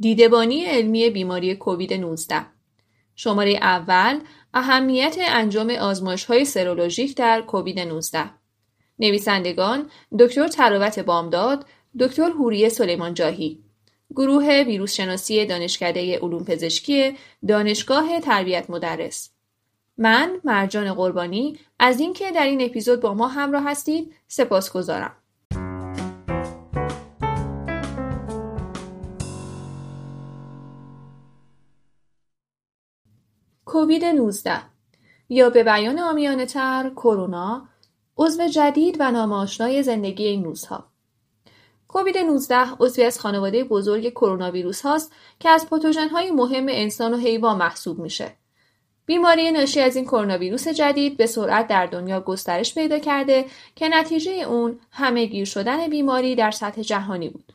دیدبانی علمی بیماری کووید 19 شماره اول اهمیت انجام آزمایش های سرولوژیک در کووید 19 نویسندگان دکتر تراوت بامداد دکتر هوریه سلیمان جاهی گروه ویروس شناسی دانشکده علوم پزشکی دانشگاه تربیت مدرس. من مرجان قربانی از اینکه در این اپیزود با ما همراه هستید سپاس کووید 19 یا به بیان آمیانه تر کرونا عضو جدید و ناماشنای زندگی این روزها کووید 19 عضوی از خانواده بزرگ کرونا ویروس هاست که از پاتوژن های مهم انسان و حیوان محسوب میشه. بیماری ناشی از این کرونا ویروس جدید به سرعت در دنیا گسترش پیدا کرده که نتیجه اون همه گیر شدن بیماری در سطح جهانی بود.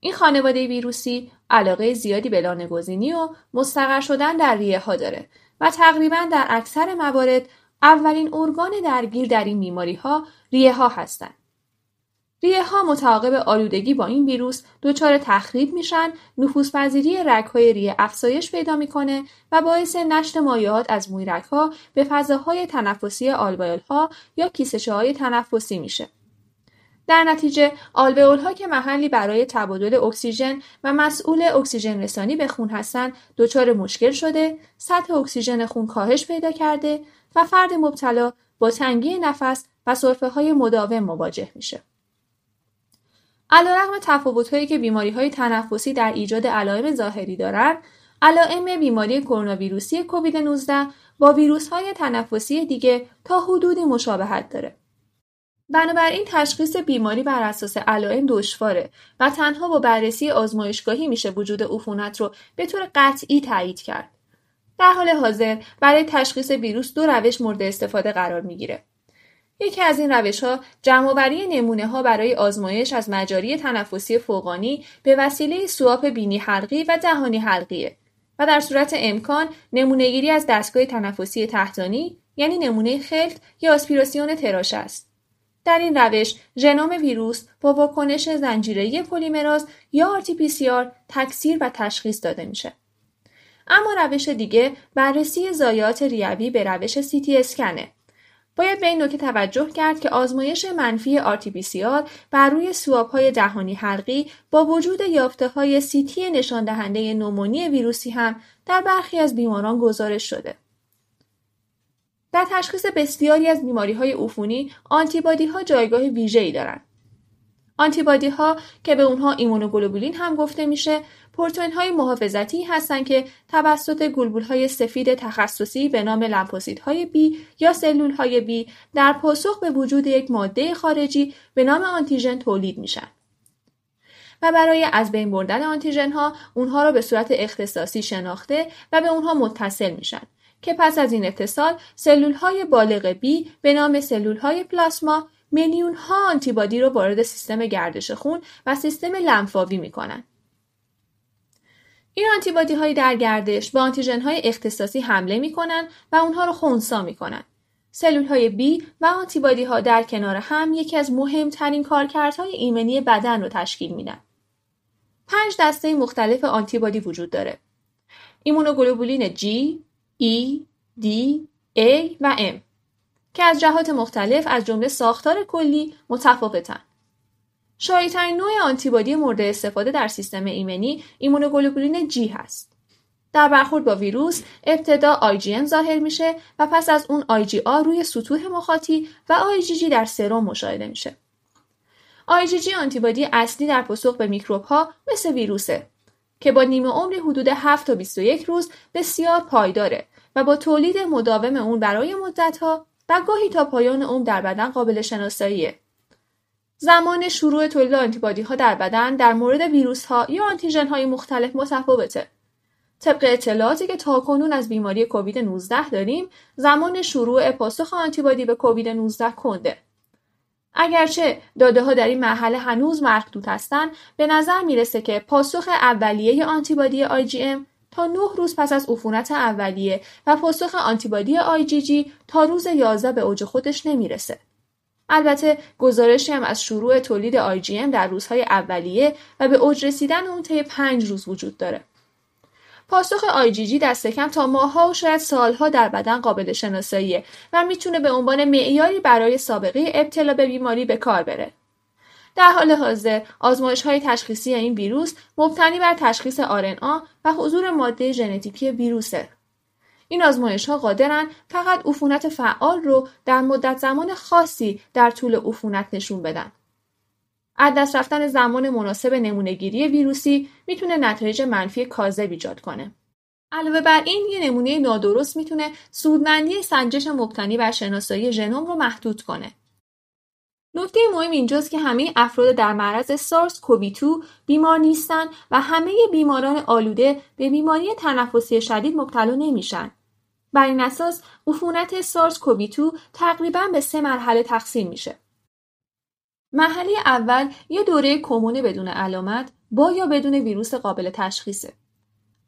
این خانواده ویروسی علاقه زیادی به لانه‌گزینی و مستقر شدن در ریه ها داره و تقریبا در اکثر موارد اولین ارگان درگیر در این بیماری ها ریه ها هستند. ریه ها متعاقب آلودگی با این ویروس دچار تخریب میشن نفوذپذیری های ریه افزایش پیدا می‌کنه و باعث نشت مایعات از مویرگ ها به فضاهای تنفسی آلوئول ها یا کیسه های تنفسی میشه در نتیجه آلوئول ها که محلی برای تبادل اکسیژن و مسئول اکسیژن رسانی به خون هستند دچار مشکل شده سطح اکسیژن خون کاهش پیدا کرده و فرد مبتلا با تنگی نفس و سرفه های مداوم مواجه میشه علیرغم تفاوتهایی که بیماری های تنفسی در ایجاد علائم ظاهری دارند علائم بیماری کرونا ویروسی کووید 19 با ویروس های تنفسی دیگه تا حدودی مشابهت داره. بنابراین تشخیص بیماری بر اساس علائم دشواره و تنها با بررسی آزمایشگاهی میشه وجود عفونت رو به طور قطعی تایید کرد. در حال حاضر برای تشخیص ویروس دو روش مورد استفاده قرار می‌گیره. یکی از این روش ها جمعآوری نمونه ها برای آزمایش از مجاری تنفسی فوقانی به وسیله سواب بینی حلقی و دهانی حلقیه و در صورت امکان نمونهگیری از دستگاه تنفسی تحتانی یعنی نمونه خلط یا آسپیراسیون تراش است. در این روش ژنوم ویروس با واکنش زنجیره‌ای پلیمراز یا RT-PCR تکثیر و تشخیص داده میشه. اما روش دیگه بررسی زایات ریوی به روش CT اسکنه باید به این نکته توجه کرد که آزمایش منفی RT-PCR بر روی های دهانی حلقی با وجود یافته های سیتی نشان دهنده نومونی ویروسی هم در برخی از بیماران گزارش شده. در تشخیص بسیاری از بیماری های عفونی آنتیبادی ها جایگاه ویژه‌ای دارند. آنتیبادی ها که به اونها ایمونوگلوبولین هم گفته میشه پروتئین های محافظتی هستند که توسط گلبول های سفید تخصصی به نام لنفوسیت های B یا سلول های B در پاسخ به وجود یک ماده خارجی به نام آنتیژن تولید میشن. و برای از بین بردن آنتیژن ها اونها را به صورت اختصاصی شناخته و به اونها متصل میشن که پس از این اتصال سلول های بالغ B به نام سلول های پلاسما میلیون ها آنتیبادی رو وارد سیستم گردش خون و سیستم لنفاوی می‌کنن. این آنتیبادی های در گردش به آنتیژن های اختصاصی حمله می‌کنن و اونها رو خونسا می‌کنن. سلول های B و آنتیبادی ها در کنار هم یکی از مهمترین کارکردهای ایمنی بدن رو تشکیل میدن. پنج دسته مختلف آنتیبادی وجود داره. ایمونوگلوبولین G, E, D, A و M که از جهات مختلف از جمله ساختار کلی متفاوتن. شایع‌ترین نوع آنتیبادی مورد استفاده در سیستم ایمنی ایمونوگلوبولین جی هست. در برخورد با ویروس ابتدا IgM ظاهر میشه و پس از اون IgA روی سطوح مخاطی و IgG در سرم مشاهده میشه. IgG آنتیبادی اصلی در پاسخ به میکروب ها مثل ویروسه که با نیمه عمری حدود 7 تا 21 روز بسیار پایداره و با تولید مداوم اون برای مدتها و گاهی تا پایان عمر در بدن قابل شناساییه. زمان شروع تولید آنتیبادی ها در بدن در مورد ویروس ها یا آنتیژن های مختلف متفاوته. طبق اطلاعاتی که تاکنون از بیماری کووید 19 داریم، زمان شروع پاسخ آنتیبادی به کووید 19 کنده. اگرچه داده ها در این مرحله هنوز محدود هستند، به نظر می‌رسه که پاسخ اولیه آنتیبادی IgM تا 9 روز پس از عفونت اولیه و پاسخ آنتیبادی IgG تا روز 11 به اوج خودش نمی‌رسه. البته گزارشی هم از شروع تولید IgM در روزهای اولیه و به اوج رسیدن اون طی پنج روز وجود داره. پاسخ IgG دست کم تا ماهها و شاید سالها در بدن قابل شناساییه و می‌تونه به عنوان معیاری برای سابقه ابتلا به بیماری به کار بره. در حال حاضر آزمایش های تشخیصی این ویروس مبتنی بر تشخیص آرنا و حضور ماده ژنتیکی ویروسه. این آزمایش ها قادرن فقط عفونت فعال رو در مدت زمان خاصی در طول عفونت نشون بدن. از دست رفتن زمان مناسب نمونهگیری ویروسی می‌تونه نتایج منفی کاذب ایجاد کنه. علاوه بر این یه نمونه نادرست می‌تونه سودمندی سنجش مبتنی بر شناسایی ژنوم رو محدود کنه. نکته مهم اینجاست که همه افراد در معرض سارس کووی 2 بیمار نیستن و همه بیماران آلوده به بیماری تنفسی شدید مبتلا نمیشن. بر این اساس عفونت سارس کووی 2 تقریبا به سه مرحله تقسیم میشه. مرحله اول یه دوره کمون بدون علامت با یا بدون ویروس قابل تشخیصه.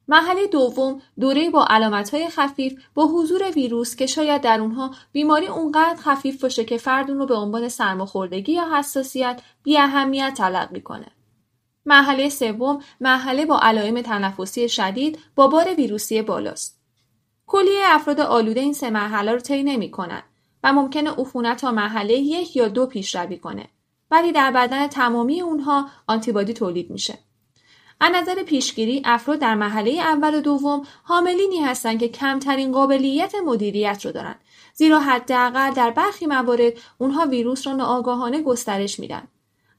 مرحله دوم دوره با علامتهای خفیف با حضور ویروس که شاید در اونها بیماری اونقدر خفیف باشه که فرد اون رو به عنوان سرماخوردگی یا حساسیت بی اهمیت تلقی کنه. مرحله سوم مرحله با علائم تنفسی شدید با بار ویروسی بالاست. کلیه افراد آلوده این سه مرحله رو طی نمی‌کنن و ممکنه عفونت تا مرحله یک یا دو پیشروی کنه ولی در بدن تمامی اونها آنتیبادی تولید میشه. از نظر پیشگیری افراد در مرحله اول و دوم حاملینی هستند که کمترین قابلیت مدیریت رو دارن زیرا حداقل در برخی موارد اونها ویروس را ناآگاهانه گسترش میدن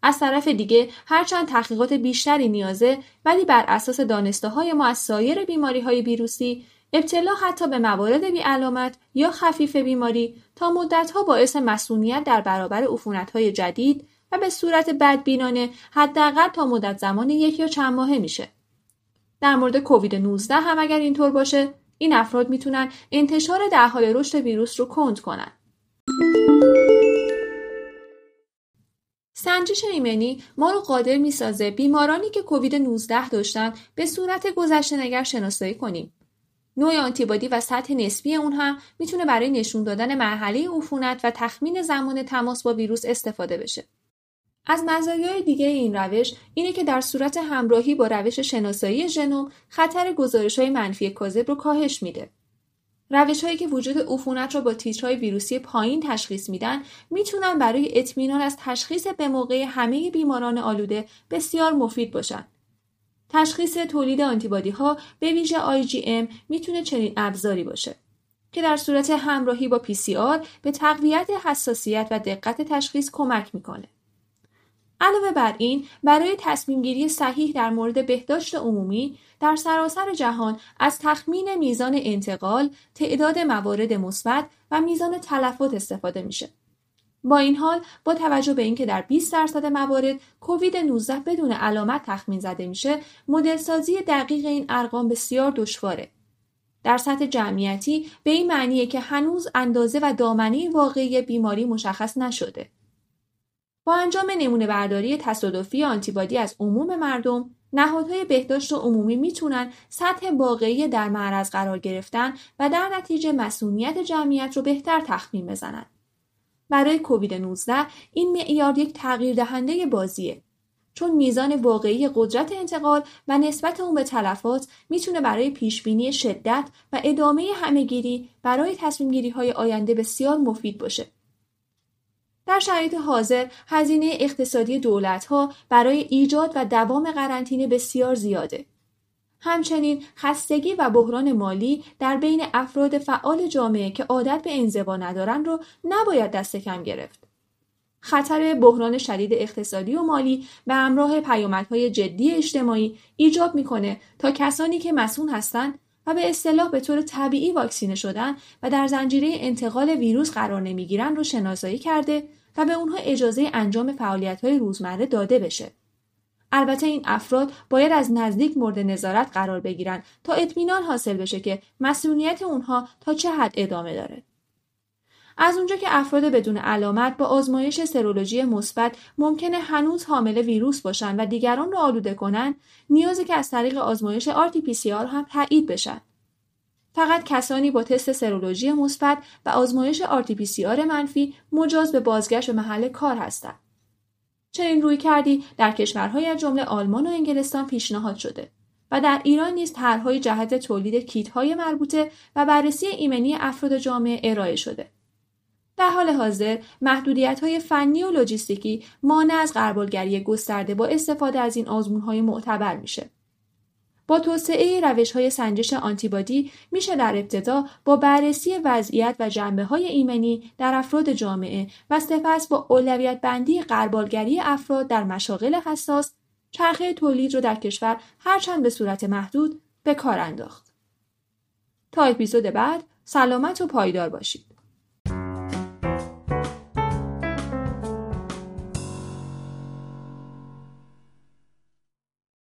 از طرف دیگه هرچند تحقیقات بیشتری نیازه ولی بر اساس دانسته های ما از سایر بیماری های ویروسی ابتلا حتی به موارد بی علامت یا خفیف بیماری تا مدتها باعث مسئولیت در برابر های جدید و به صورت بدبینانه حداقل تا مدت زمان یک یا چند ماهه میشه. در مورد کووید 19 هم اگر اینطور باشه این افراد می‌تونن انتشار در حال رشد ویروس رو کند کنن. سنجش ایمنی ما رو قادر می‌سازه بیمارانی که کووید 19 داشتن به صورت گذشته نگر شناسایی کنیم. نوع آنتیبادی و سطح نسبی اون هم می‌تونه برای نشون دادن مرحله عفونت و تخمین زمان تماس با ویروس استفاده بشه. از مزایای دیگه این روش اینه که در صورت همراهی با روش شناسایی ژنوم خطر گزارش های منفی کاذب رو کاهش میده. روش هایی که وجود عفونت را با تیترهای ویروسی پایین تشخیص میدن می‌تونن برای اطمینان از تشخیص به موقع همه بیماران آلوده بسیار مفید باشن. تشخیص تولید آنتیبادی ها به ویژه IgM می‌تونه چنین ابزاری باشه که در صورت همراهی با PCR به تقویت حساسیت و دقت تشخیص کمک می‌کنه. علاوه بر این برای تصمیم گیری صحیح در مورد بهداشت عمومی در سراسر جهان از تخمین میزان انتقال، تعداد موارد مثبت و میزان تلفات استفاده میشه. با این حال با توجه به اینکه در 20 درصد موارد کووید 19 بدون علامت تخمین زده میشه، مدل سازی دقیق این ارقام بسیار دشواره. در سطح جمعیتی به این معنیه که هنوز اندازه و دامنه واقعی بیماری مشخص نشده. با انجام نمونه برداری تصادفی آنتیبادی از عموم مردم نهادهای بهداشت عمومی می‌تونن سطح واقعی در معرض قرار گرفتن و در نتیجه مسئولیت جمعیت رو بهتر تخمین بزنند. برای کووید 19 این معیار یک تغییر دهنده بازیه چون میزان واقعی قدرت انتقال و نسبت اون به تلفات می‌تونه برای پیشبینی شدت و ادامه همهگیری برای تصمیم های آینده بسیار مفید باشه. در شرایط حاضر هزینه اقتصادی دولتها برای ایجاد و دوام قرنطینه بسیار زیاده. همچنین خستگی و بحران مالی در بین افراد فعال جامعه که عادت به انزوا ندارن رو نباید دست کم گرفت. خطر بحران شدید اقتصادی و مالی به همراه پیامدهای جدی اجتماعی ایجاب می‌کنه تا کسانی که مسئول هستند و به اصطلاح به طور طبیعی واکسینه شدن و در زنجیره انتقال ویروس قرار نمی‌گیرن رو شناسایی کرده و به اونها اجازه انجام فعالیت های روزمره داده بشه. البته این افراد باید از نزدیک مورد نظارت قرار بگیرن تا اطمینان حاصل بشه که مسئولیت اونها تا چه حد ادامه داره. از اونجا که افراد بدون علامت با آزمایش سرولوژی مثبت ممکنه هنوز حامل ویروس باشن و دیگران رو آلوده کنن نیازی که از طریق آزمایش RT-PCR هم تایید بشن فقط کسانی با تست سرولوژی مثبت و آزمایش آر منفی مجاز به بازگشت به محل کار هستند. چنین روی کردی در کشورهای از جمله آلمان و انگلستان پیشنهاد شده و در ایران نیز طرحهای جهت تولید کیتهای مربوطه و بررسی ایمنی افراد جامعه ارائه شده. در حال حاضر محدودیت های فنی و لوجستیکی مانع از قربالگری گسترده با استفاده از این آزمون های معتبر میشه. با توسعه روش های سنجش آنتیبادی میشه در ابتدا با بررسی وضعیت و جنبه های ایمنی در افراد جامعه و سپس با اولویت بندی قربالگری افراد در مشاغل حساس چرخه تولید رو در کشور هرچند به صورت محدود به کار انداخت. تا اپیزود بعد سلامت و پایدار باشید.